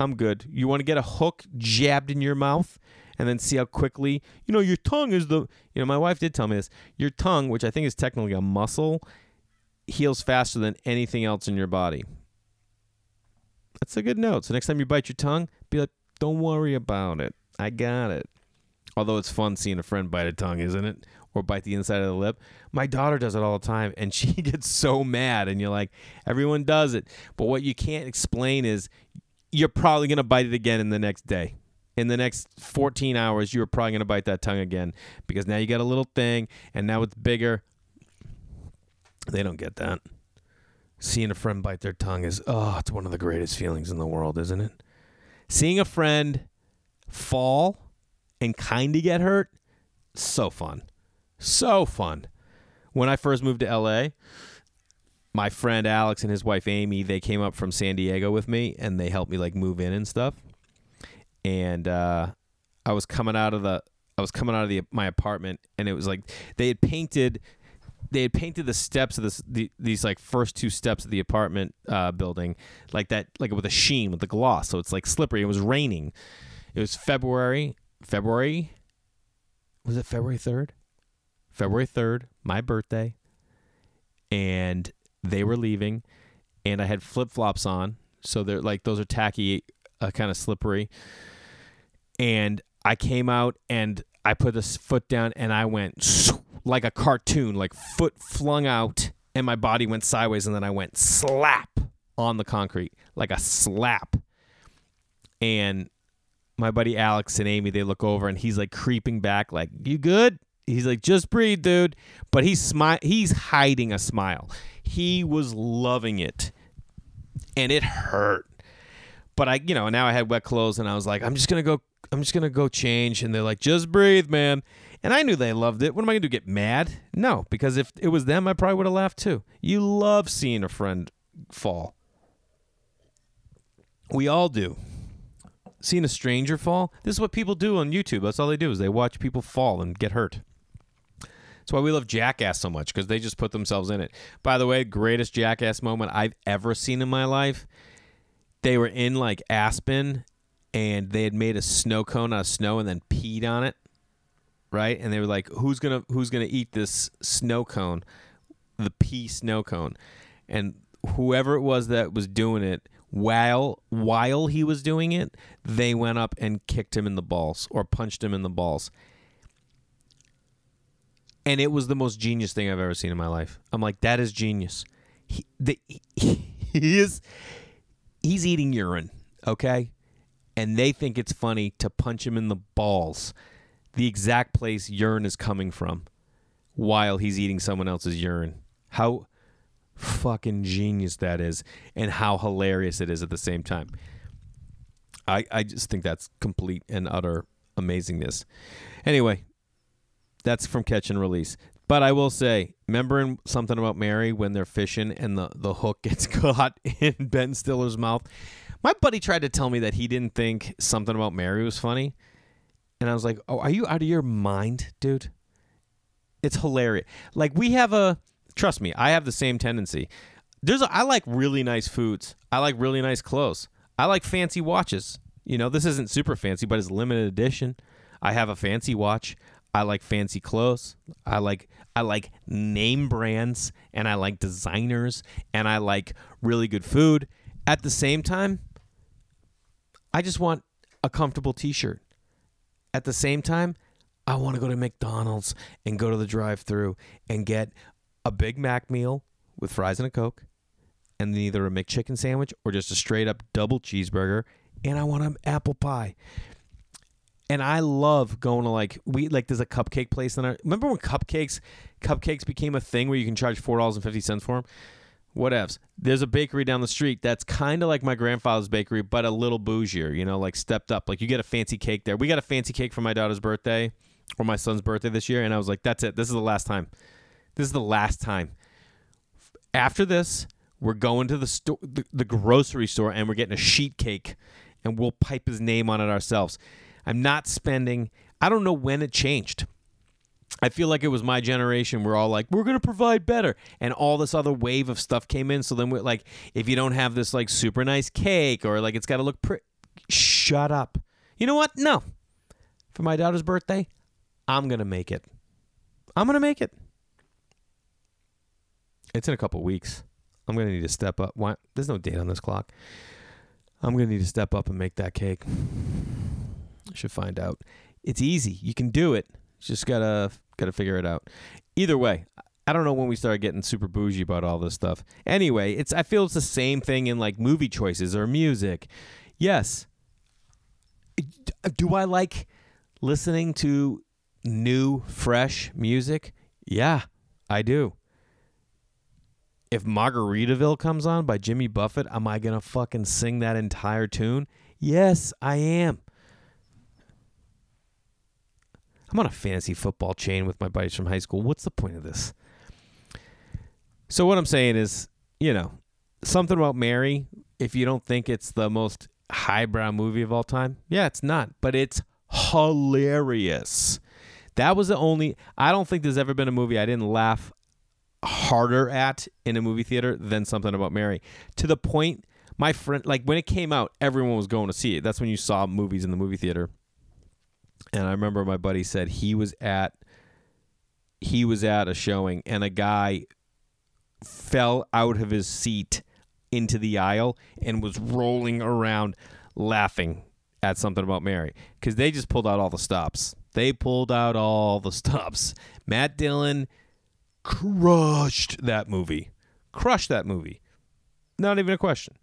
I'm good. You want to get a hook jabbed in your mouth and then see how quickly, you know, your tongue is the, you know, my wife did tell me this. Your tongue, which I think is technically a muscle, heals faster than anything else in your body. That's a good note. So next time you bite your tongue, be like, don't worry about it. I got it. Although it's fun seeing a friend bite a tongue, isn't it? Or bite the inside of the lip. My daughter does it all the time and [laughs] she gets so mad and you're like everyone does it. But what you can't explain is you're probably going to bite it again in the next day. In the next 14 hours you're probably going to bite that tongue again because now you got a little thing and now it's bigger. They don't get that. Seeing a friend bite their tongue is oh, it's one of the greatest feelings in the world, isn't it? Seeing a friend fall and kind of get hurt, so fun. So fun. When I first moved to LA, my friend Alex and his wife Amy, they came up from San Diego with me and they helped me like move in and stuff. And uh, I was coming out of the I was coming out of the my apartment and it was like they had painted they had painted the steps of this the, these like first two steps of the apartment uh, building like that like with a sheen with the gloss so it's like slippery it was raining it was february february was it february 3rd February 3rd, my birthday, and they were leaving, and I had flip flops on. So they're like, those are tacky, uh, kind of slippery. And I came out and I put this foot down and I went like a cartoon, like foot flung out, and my body went sideways, and then I went slap on the concrete, like a slap. And my buddy Alex and Amy, they look over, and he's like creeping back, like, "You good?" He's like, "Just breathe, dude." But he's smile. He's hiding a smile. He was loving it, and it hurt. But I, you know, now I had wet clothes, and I was like, "I'm just gonna go. I'm just gonna go change." And they're like, "Just breathe, man." And I knew they loved it. What am I going to do? Get mad? No, because if it was them, I probably would have laughed too. You love seeing a friend fall. We all do. Seeing a stranger fall. This is what people do on YouTube. That's all they do is they watch people fall and get hurt. That's why we love Jackass so much because they just put themselves in it. By the way, greatest Jackass moment I've ever seen in my life. They were in like Aspen and they had made a snow cone out of snow and then peed on it right? And they were like, "Who's gonna Who's gonna eat this snow cone, the pee snow cone?" And whoever it was that was doing it, while while he was doing it, they went up and kicked him in the balls or punched him in the balls. And it was the most genius thing I've ever seen in my life. I'm like, that is genius. He, the, he, [laughs] he is he's eating urine, okay? And they think it's funny to punch him in the balls the exact place urine is coming from while he's eating someone else's urine. How fucking genius that is and how hilarious it is at the same time. I, I just think that's complete and utter amazingness. Anyway, that's from Catch and Release. But I will say, remembering something about Mary when they're fishing and the, the hook [laughs] gets caught in Ben Stiller's mouth? My buddy tried to tell me that he didn't think something about Mary was funny. And I was like, "Oh, are you out of your mind, dude?" It's hilarious. Like we have a trust me, I have the same tendency. There's a, I like really nice foods. I like really nice clothes. I like fancy watches. You know, this isn't super fancy, but it's limited edition. I have a fancy watch. I like fancy clothes. I like I like name brands and I like designers and I like really good food. At the same time, I just want a comfortable t-shirt. At the same time, I want to go to McDonald's and go to the drive-through and get a Big Mac meal with fries and a Coke, and either a McChicken sandwich or just a straight up double cheeseburger, and I want an apple pie. And I love going to like we like there's a cupcake place in our remember when cupcakes cupcakes became a thing where you can charge four dollars and fifty cents for them whatevs. There's a bakery down the street that's kind of like my grandfather's bakery, but a little bougier, you know, like stepped up. Like you get a fancy cake there. We got a fancy cake for my daughter's birthday or my son's birthday this year, and I was like, that's it. This is the last time. This is the last time. After this, we're going to the store, the, the grocery store, and we're getting a sheet cake, and we'll pipe his name on it ourselves. I'm not spending. I don't know when it changed. I feel like it was my generation. We're all like, we're gonna provide better, and all this other wave of stuff came in. So then, we're like, if you don't have this like super nice cake or like it's got to look pretty, shut up. You know what? No. For my daughter's birthday, I'm gonna make it. I'm gonna make it. It's in a couple weeks. I'm gonna need to step up. Why? There's no date on this clock. I'm gonna need to step up and make that cake. Should find out. It's easy. You can do it. Just gotta gotta figure it out. Either way, I don't know when we started getting super bougie about all this stuff. Anyway, it's I feel it's the same thing in like movie choices or music. Yes. Do I like listening to new, fresh music? Yeah, I do. If Margaritaville comes on by Jimmy Buffett, am I going to fucking sing that entire tune? Yes, I am. I'm on a fantasy football chain with my buddies from high school. What's the point of this? So what I'm saying is, you know, something about Mary. If you don't think it's the most highbrow movie of all time, yeah, it's not, but it's hilarious. That was the only. I don't think there's ever been a movie I didn't laugh harder at in a movie theater than something about Mary. To the point, my friend, like when it came out, everyone was going to see it. That's when you saw movies in the movie theater and I remember my buddy said he was at he was at a showing and a guy fell out of his seat into the aisle and was rolling around laughing at something about Mary because they just pulled out all the stops. They pulled out all the stops. Matt Dillon crushed that movie. Crushed that movie. Not even a question.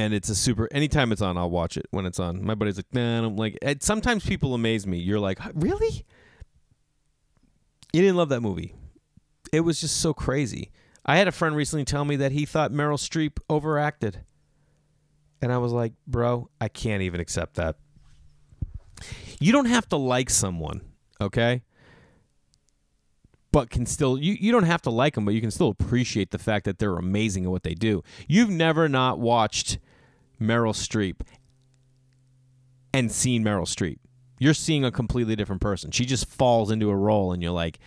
And it's a super. Anytime it's on, I'll watch it when it's on. My buddy's like, "Nah, I don't like." Sometimes people amaze me. You're like, "Really? You didn't love that movie?" It was just so crazy. I had a friend recently tell me that he thought Meryl Streep overacted. And I was like, bro, I can't even accept that. You don't have to like someone, okay? But can still you, you don't have to like them, but you can still appreciate the fact that they're amazing at what they do. You've never not watched Meryl Streep and seen Meryl Streep. You're seeing a completely different person. She just falls into a role and you're like,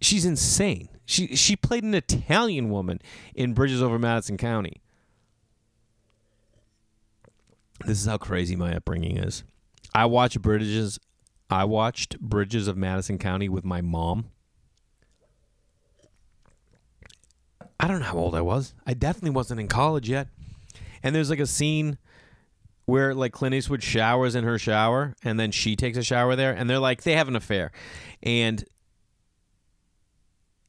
she's insane. She she played an Italian woman in Bridges over Madison County. This is how crazy my upbringing is. I watched Bridges. I watched Bridges of Madison County with my mom. I don't know how old I was. I definitely wasn't in college yet. And there's like a scene where like Clint Eastwood showers in her shower and then she takes a shower there and they're like they have an affair. And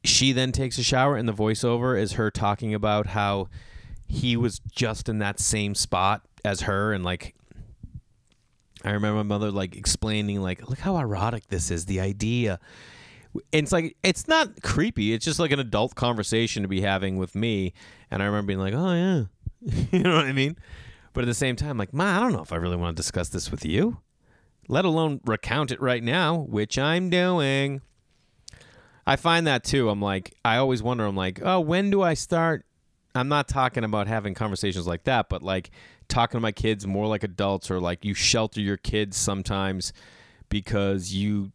she then takes a shower and the voiceover is her talking about how he was just in that same spot as her and like I remember my mother like explaining like look how erotic this is the idea. And it's like it's not creepy it's just like an adult conversation to be having with me. And I remember being like oh yeah [laughs] you know what I mean? But at the same time like ma I don't know if I really want to discuss this with you let alone recount it right now which I'm doing. I find that too I'm like I always wonder I'm like oh when do I start? I'm not talking about having conversations like that, but like talking to my kids more like adults or like you shelter your kids sometimes because you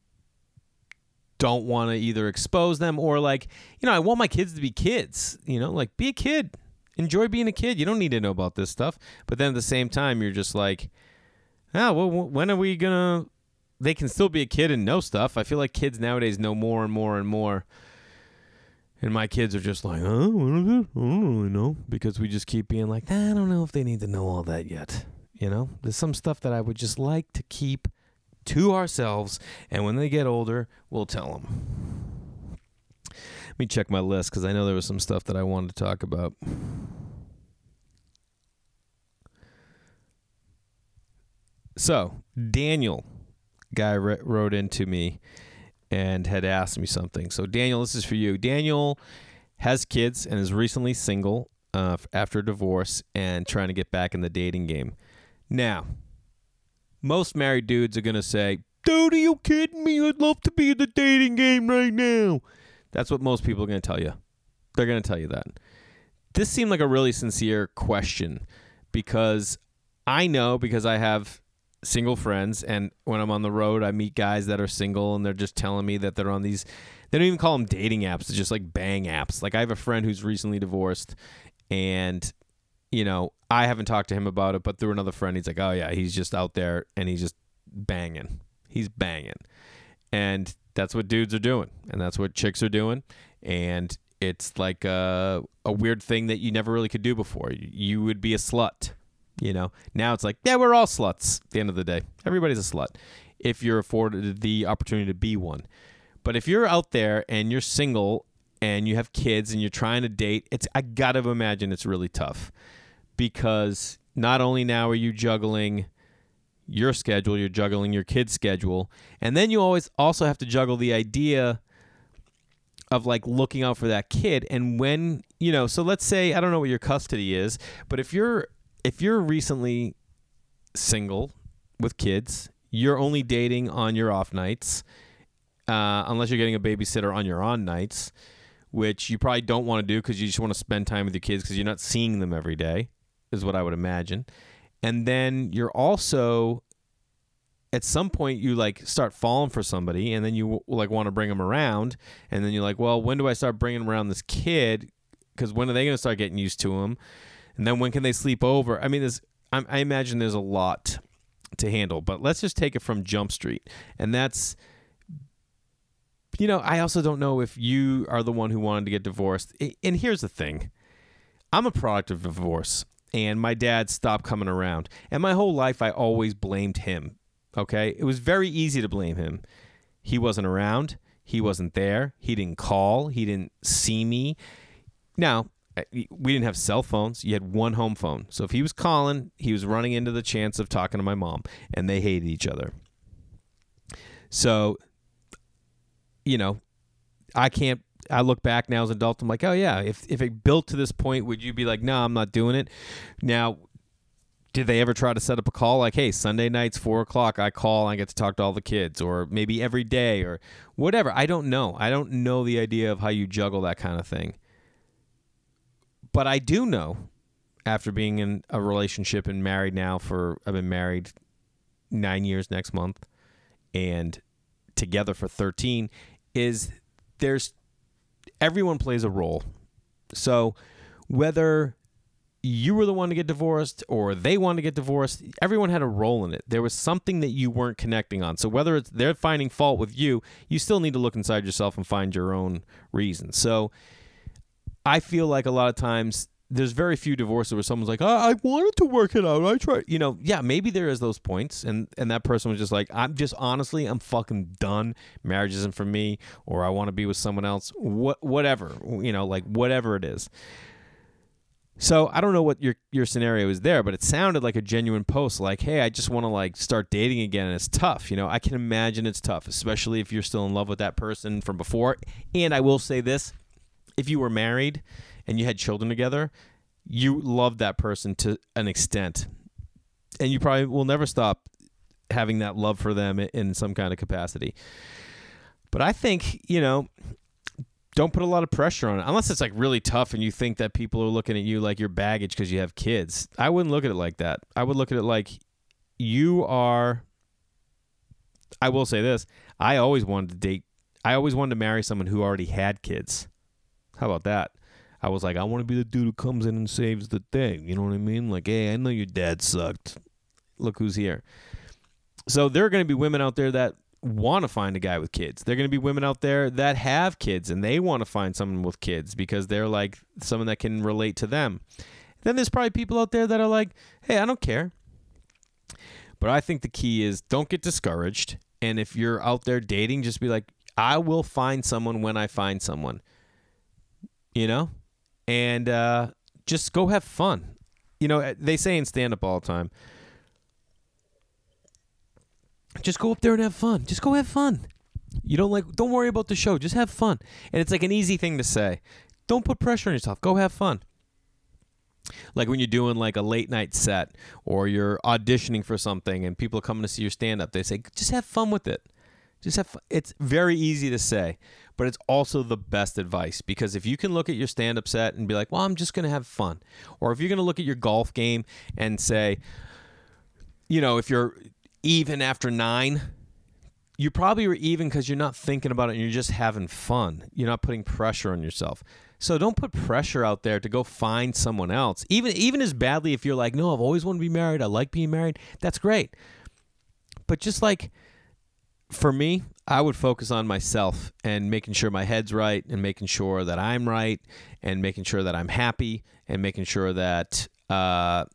don't want to either expose them or like, you know, I want my kids to be kids, you know, like be a kid. Enjoy being a kid. You don't need to know about this stuff. But then at the same time, you're just like, ah, well, when are we to. They can still be a kid and know stuff. I feel like kids nowadays know more and more and more and my kids are just like, it? I don't really know. Because we just keep being like, I don't know if they need to know all that yet. You know, there's some stuff that I would just like to keep to ourselves. And when they get older, we'll tell them. Let me check my list because I know there was some stuff that I wanted to talk about. So, Daniel, guy wrote into me and had asked me something. So, Daniel, this is for you. Daniel has kids and is recently single uh, after a divorce and trying to get back in the dating game. Now, most married dudes are going to say, Dude, are you kidding me? I'd love to be in the dating game right now. That's what most people are going to tell you. They're going to tell you that. This seemed like a really sincere question because I know because I have single friends and when I'm on the road I meet guys that are single and they're just telling me that they're on these they don't even call them dating apps it's just like bang apps like I have a friend who's recently divorced and you know I haven't talked to him about it but through another friend he's like oh yeah he's just out there and he's just banging he's banging and that's what dudes are doing and that's what chicks are doing and it's like a, a weird thing that you never really could do before you would be a slut you know, now it's like, yeah, we're all sluts. At the end of the day, everybody's a slut if you're afforded the opportunity to be one. But if you're out there and you're single and you have kids and you're trying to date, it's I got to imagine it's really tough because not only now are you juggling your schedule, you're juggling your kid's schedule, and then you always also have to juggle the idea of like looking out for that kid and when you know so let's say i don't know what your custody is but if you're if you're recently single with kids, you're only dating on your off nights, uh, unless you're getting a babysitter on your on nights, which you probably don't want to do because you just want to spend time with your kids because you're not seeing them every day, is what I would imagine. And then you're also at some point you like start falling for somebody and then you like want to bring them around and then you're like well when do i start bringing around this kid because when are they going to start getting used to him and then when can they sleep over? I mean, there's I, I imagine there's a lot to handle, but let's just take it from Jump Street, and that's you know, I also don't know if you are the one who wanted to get divorced. And here's the thing I'm a product of divorce, and my dad stopped coming around. And my whole life, I always blamed him Okay? It was very easy to blame him. He wasn't around, he wasn't there, he didn't call, he didn't see me. Now, we didn't have cell phones. You had one home phone. So if he was calling, he was running into the chance of talking to my mom, and they hated each other. So, you know, I can't. I look back now as an adult. I'm like, oh yeah, if if it built to this point, would you be like, no, I'm not doing it? Now, did they ever try to set up a call like, hey, Sunday nights four o'clock, I call, I get to talk to all the kids, or maybe every day, or whatever? I don't know. I don't know the idea of how you juggle that kind of thing. But I do know, after being in a relationship and married now for I've been married nine years next month, and together for thirteen, is there's everyone plays a role. So whether you were the one to get divorced or they wanted to get divorced, everyone had a role in it. There was something that you weren't connecting on. So whether it's they're finding fault with you, you still need to look inside yourself and find your own reasons. So I feel like a lot of times there's very few divorces where someone's like, oh, I wanted to work it out. I tried, you know, yeah, maybe there is those points, and and that person was just like, I'm just honestly, I'm fucking done. Marriage isn't for me, or I want to be with someone else. What, whatever, you know, like whatever it is. So I don't know what your your scenario is there, but it sounded like a genuine post. Like, hey, I just want to like start dating again, and it's tough. You know, I can imagine it's tough, especially if you're still in love with that person from before. And I will say this: if you were married and you had children together, you loved that person to an extent. And you probably will never stop having that love for them in some kind of capacity. But I think, you know, don't put a lot of pressure on it unless it's like really tough and you think that people are looking at you like your baggage because you have kids. I wouldn't look at it like that. I would look at it like you are. I will say this I always wanted to date, I always wanted to marry someone who already had kids. How about that? I was like, I want to be the dude who comes in and saves the thing. You know what I mean? Like, hey, I know your dad sucked. Look who's here. So there are going to be women out there that want to find a guy with kids. There are going to be women out there that have kids and they want to find someone with kids because they're like someone that can relate to them. Then there's probably people out there that are like, hey, I don't care. But I think the key is don't get discouraged. And if you're out there dating, just be like, I will find someone when I find someone. You know? And uh, just go have fun. You know, they say in stand up all the time, just go up there and have fun. Just go have fun. You don't like don't worry about the show. Just have fun. And it's like an easy thing to say. Don't put pressure on yourself. Go have fun. Like when you're doing like a late night set or you're auditioning for something and people are coming to see your stand up, they say, just have fun with it. Just have. It's very easy to say, but it's also the best advice because if you can look at your stand up set and be like, well, I'm just going to have fun. Or if you're going to look at your golf game and say, you know, if you're even after nine, you probably were even because you're not thinking about it and you're just having fun. You're not putting pressure on yourself. So don't put pressure out there to go find someone else. Even even as badly if you're like, no, I've always wanted to be married. I like being married. That's great. But just like for me, I would focus on myself and making sure my head's right and making sure that I'm right and making sure that I'm happy and making sure that uh,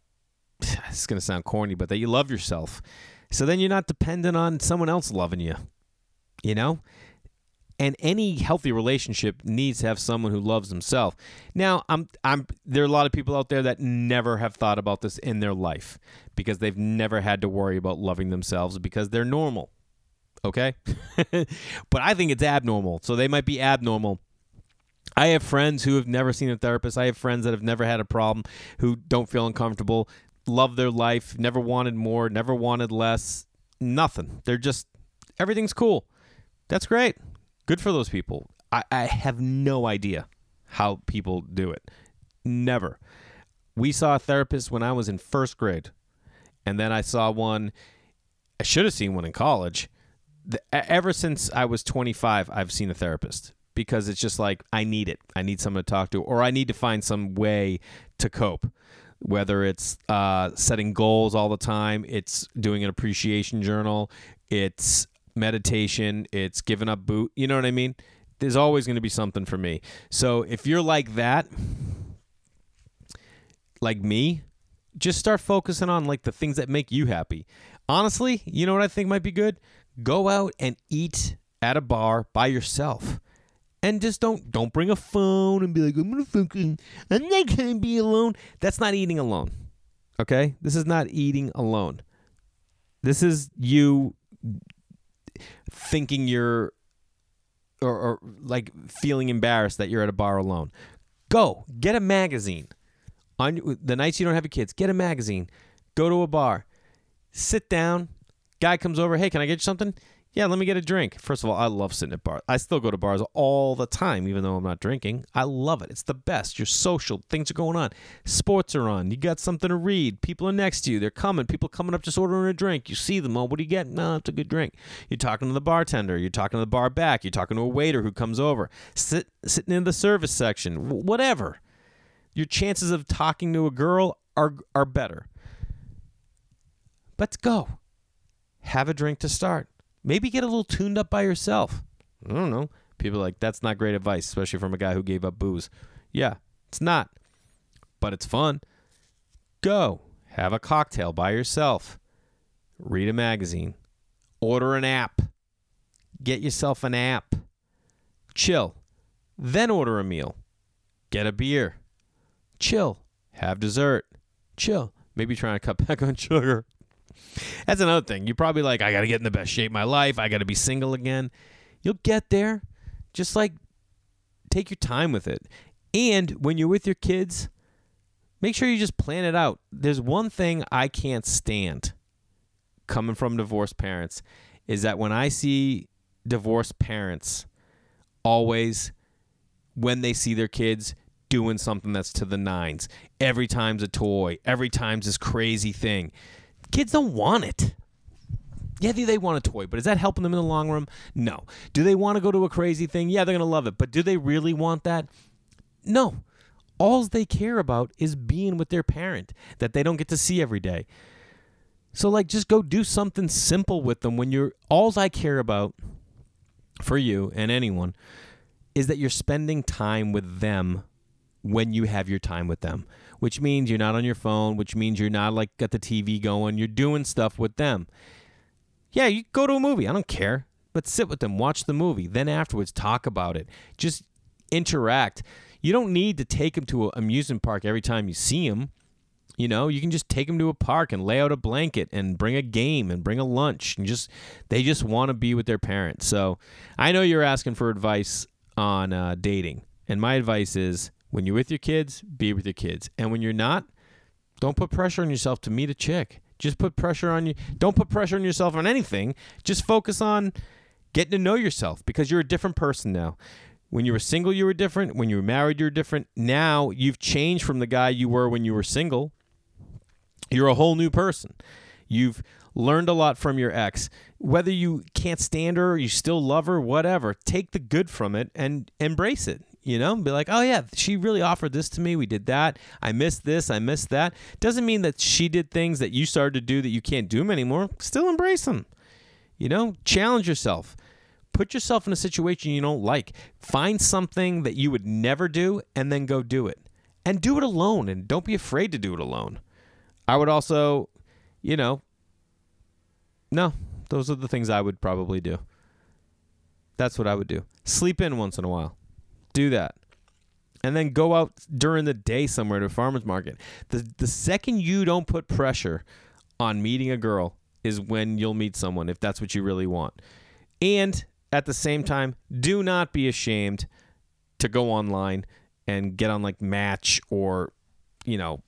it's going to sound corny, but that you love yourself so then you're not dependent on someone else loving you, you know? And any healthy relationship needs to have someone who loves himself. Now, I'm I'm there are a lot of people out there that never have thought about this in their life because they've never had to worry about loving themselves because they're normal. Okay? [laughs] but I think it's abnormal. So they might be abnormal I have friends who have never seen a therapist. I have friends that have never had a problem who don't feel uncomfortable love their life, never wanted more, never wanted less, nothing. They're just everything's cool. That's great. Good for those people. I, I have no idea how people do it. Never. We saw a therapist when I was in first grade, and then I saw one. I should have seen one in college. The, ever since I was 25, I've seen a therapist because it's just like I need it. I need someone to talk to, or I need to find some way to cope whether it's uh, setting goals all the time, it's doing an appreciation journal, it's meditation, it's giving up boot. You know what I mean? There's always going to be something for me. So if you're like that, like me, just start focusing on like the things that make you happy. Honestly, you know what I think might be good? Go out and eat at a bar by yourself. And just don't don't bring a phone and be like, I'm gonna fucking I'm not gonna be alone. That's not eating alone. Okay? This is not eating alone. This is you thinking you're or, or like feeling embarrassed that you're at a bar alone. Go get a magazine. On the nights you don't have your kids, get a magazine. Go to a bar. Sit down. Guy comes over. Hey, can I get you something? Yeah, let me get a drink. First of all, I love sitting at bars. I still go to bars all the time, even though I'm not drinking. I love it. It's the best. You're social. Things are going on. Sports are on. You got something to read. People are next to you. They're coming. People coming up just ordering a drink. You see them. Oh, what do you get? No, it's a good drink. You're talking to the bartender. You're talking to the bar back. You're talking to a waiter who comes over. Sit, sitting in the service section. Whatever. Your chances of talking to a girl are are better. Let's go. Have a drink to start. Maybe get a little tuned up by yourself. I don't know. People like, that's not great advice, especially from a guy who gave up booze. Yeah, it's not. But it's fun. Go. Have a cocktail by yourself. Read a magazine. Order an app. Get yourself an app. Chill. Then order a meal. Get a beer. Chill. Have dessert. Chill. Maybe trying to cut [laughs] back on sugar. That's another thing. You're probably like, I got to get in the best shape of my life. I got to be single again. You'll get there. Just like take your time with it. And when you're with your kids, make sure you just plan it out. There's one thing I can't stand coming from divorced parents is that when I see divorced parents always when they see their kids doing something that's to the nines, every time's a toy, every time's this crazy thing kids don't want it. Yeah, they want a toy, but is that helping them in the long run? No. Do they want to go to a crazy thing? Yeah, they're going to love it. But do they really want that? No. All they care about is being with their parent that they don't get to see every day. So, like, just go do something simple with them when you're. All I care about for you and anyone is that you're spending time with them when you have your time with them which means you're not on your phone, which means you're not like got the TV going. You're doing stuff with them. Yeah, you go to a movie. I don't care. But sit with them, watch the movie. Then afterwards, talk about it. Just interact. You don't need to take them to an amusement park every time you see them. You know, you can just take them to a park and lay out a blanket and bring a game and bring a lunch and just they just want to be with their parents. So I know you're asking for advice on uh, dating, and my advice is when you're with your kids, be with your kids. And when you're not, don't put pressure on yourself to meet a chick. Just put pressure on you. Don't put pressure on yourself on anything. Just focus on getting to know yourself because you're a different person now. When you were single, you were different. When you were married, you were different. Now you've changed from the guy you were when you were single. You're a whole new person. You've learned a lot from your ex. Whether you can't stand her, or you still love her, whatever, take the good from it and embrace it you know be like oh yeah she really offered this to me. We did that. I missed this. I missed that. Doesn't mean that she did things that you started to do that you can't do them anymore. Still embrace them you know challenge yourself. Put yourself in a situation you don't like. Find something that you would never do and then go do it. And do it alone and don't be afraid to do it alone. I would also you know no those are the things i would probably do. That's what i would do. Sleep in once in a while do that. And then go out during the day somewhere to a farmer's market. The the second you don't put pressure on meeting a girl is when you'll meet someone if that's what you really want. And at the same time, do not be ashamed to go online and get on like Match or you know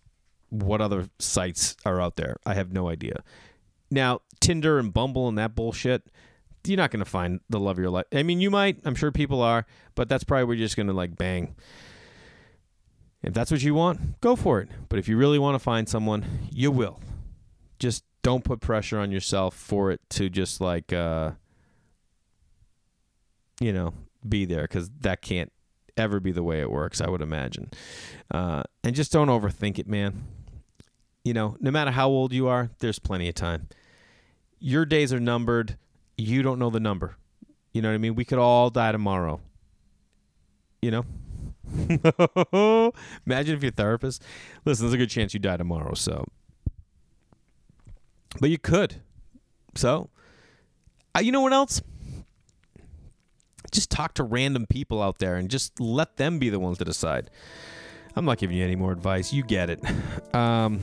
what other sites are out there. I have no idea. Now, Tinder and Bumble and that bullshit, you're not going to find the love of your life. I mean, you might. I'm sure people are, but that's probably where you're just going to like bang. If that's what you want, go for it. But if you really want to find someone, you will. Just don't put pressure on yourself for it to just like, uh, you know, be there because that can't ever be the way it works, I would imagine. Uh, and just don't overthink it, man. You know, no matter how old you are, there's plenty of time. Your days are numbered you don't know the number. You know what I mean? We could all die tomorrow. You know? [laughs] Imagine if your therapist, listen, there's a good chance you die tomorrow, so. But you could. So, uh, you know what else? Just talk to random people out there and just let them be the ones to decide. I'm not giving you any more advice. You get it. Um,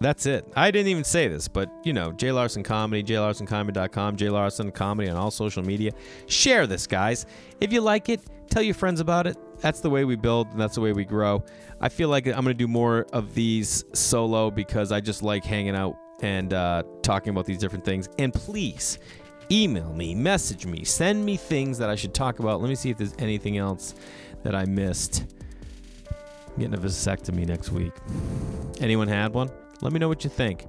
that's it. I didn't even say this, but you know, Jay Larson Comedy, jaylarsoncomedy.com, Jay Larson Comedy on all social media. Share this, guys. If you like it, tell your friends about it. That's the way we build, and that's the way we grow. I feel like I'm going to do more of these solo because I just like hanging out and uh, talking about these different things. And please email me, message me, send me things that I should talk about. Let me see if there's anything else that I missed. I'm getting a vasectomy next week. Anyone had one? Let me know what you think.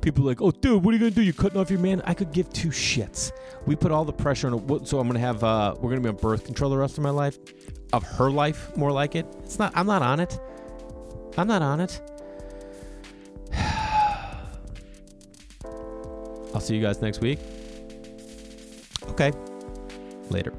People like, oh, dude, what are you gonna do? You're cutting off your man? I could give two shits. We put all the pressure on. So I'm gonna have. Uh, we're gonna be on birth control the rest of my life, of her life, more like it. It's not. I'm not on it. I'm not on it. [sighs] I'll see you guys next week. Okay. Later.